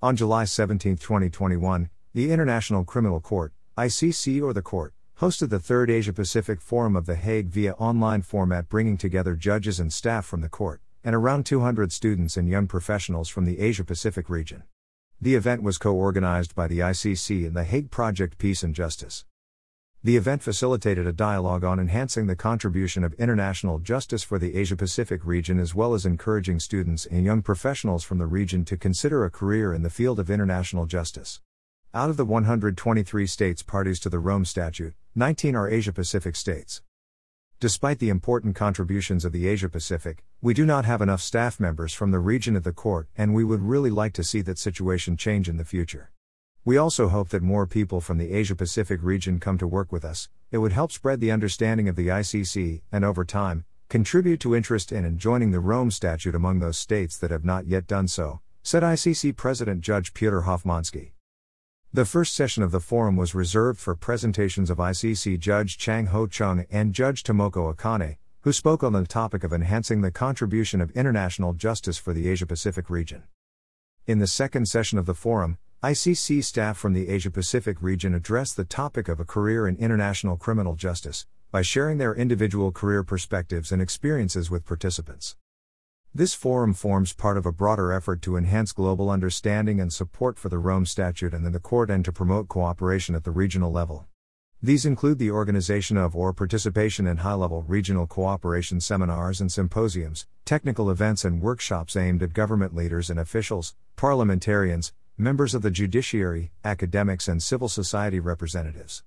On July 17, 2021, the International Criminal Court, ICC or the Court, hosted the third Asia Pacific Forum of The Hague via online format, bringing together judges and staff from the court, and around 200 students and young professionals from the Asia Pacific region. The event was co organized by the ICC and the Hague Project Peace and Justice. The event facilitated a dialogue on enhancing the contribution of international justice for the Asia Pacific region as well as encouraging students and young professionals from the region to consider a career in the field of international justice. Out of the 123 states parties to the Rome Statute, 19 are Asia Pacific states. Despite the important contributions of the Asia Pacific, we do not have enough staff members from the region at the court, and we would really like to see that situation change in the future. We also hope that more people from the Asia Pacific region come to work with us. It would help spread the understanding of the ICC, and over time, contribute to interest in and joining the Rome Statute among those states that have not yet done so, said ICC President Judge Piotr Hofmański. The first session of the forum was reserved for presentations of ICC Judge Chang Ho Chung and Judge Tomoko Akane, who spoke on the topic of enhancing the contribution of international justice for the Asia Pacific region. In the second session of the forum, ICC staff from the Asia Pacific region addressed the topic of a career in international criminal justice by sharing their individual career perspectives and experiences with participants. This forum forms part of a broader effort to enhance global understanding and support for the Rome Statute and the Court and to promote cooperation at the regional level. These include the organization of or participation in high level regional cooperation seminars and symposiums, technical events and workshops aimed at government leaders and officials, parliamentarians, members of the judiciary, academics, and civil society representatives.